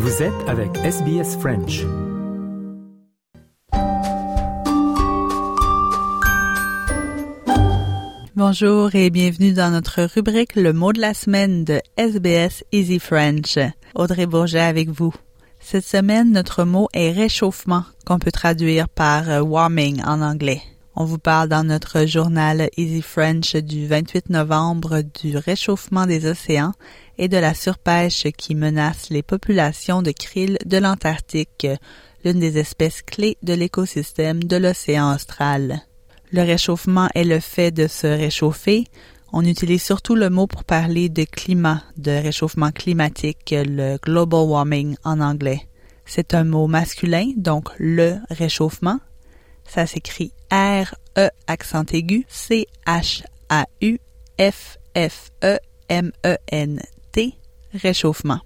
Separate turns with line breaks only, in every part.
Vous êtes avec SBS French.
Bonjour et bienvenue dans notre rubrique Le mot de la semaine de SBS Easy French. Audrey Bourget avec vous. Cette semaine, notre mot est réchauffement, qu'on peut traduire par euh, warming en anglais. On vous parle dans notre journal Easy French du 28 novembre du réchauffement des océans et de la surpêche qui menace les populations de krill de l'Antarctique, l'une des espèces clés de l'écosystème de l'océan austral. Le réchauffement est le fait de se réchauffer. On utilise surtout le mot pour parler de climat, de réchauffement climatique, le global warming en anglais. C'est un mot masculin, donc le réchauffement, ça s'écrit R-E accent aigu C-H-A-U-F-F-E-M-E-N-T, réchauffement.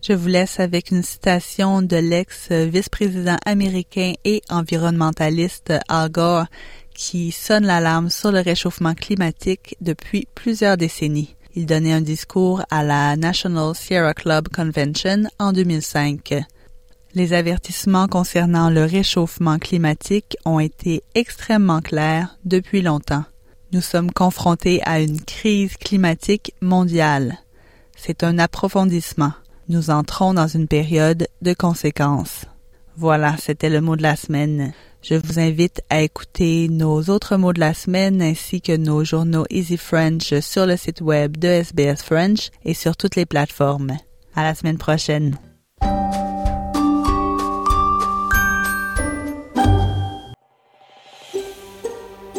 Je vous laisse avec une citation de l'ex-vice-président américain et environnementaliste Al Gore qui sonne l'alarme sur le réchauffement climatique depuis plusieurs décennies. Il donnait un discours à la National Sierra Club Convention en 2005. Les avertissements concernant le réchauffement climatique ont été extrêmement clairs depuis longtemps. Nous sommes confrontés à une crise climatique mondiale. C'est un approfondissement. Nous entrons dans une période de conséquences. Voilà, c'était le mot de la semaine. Je vous invite à écouter nos autres mots de la semaine ainsi que nos journaux Easy French sur le site web de SBS French et sur toutes les plateformes. À la semaine prochaine.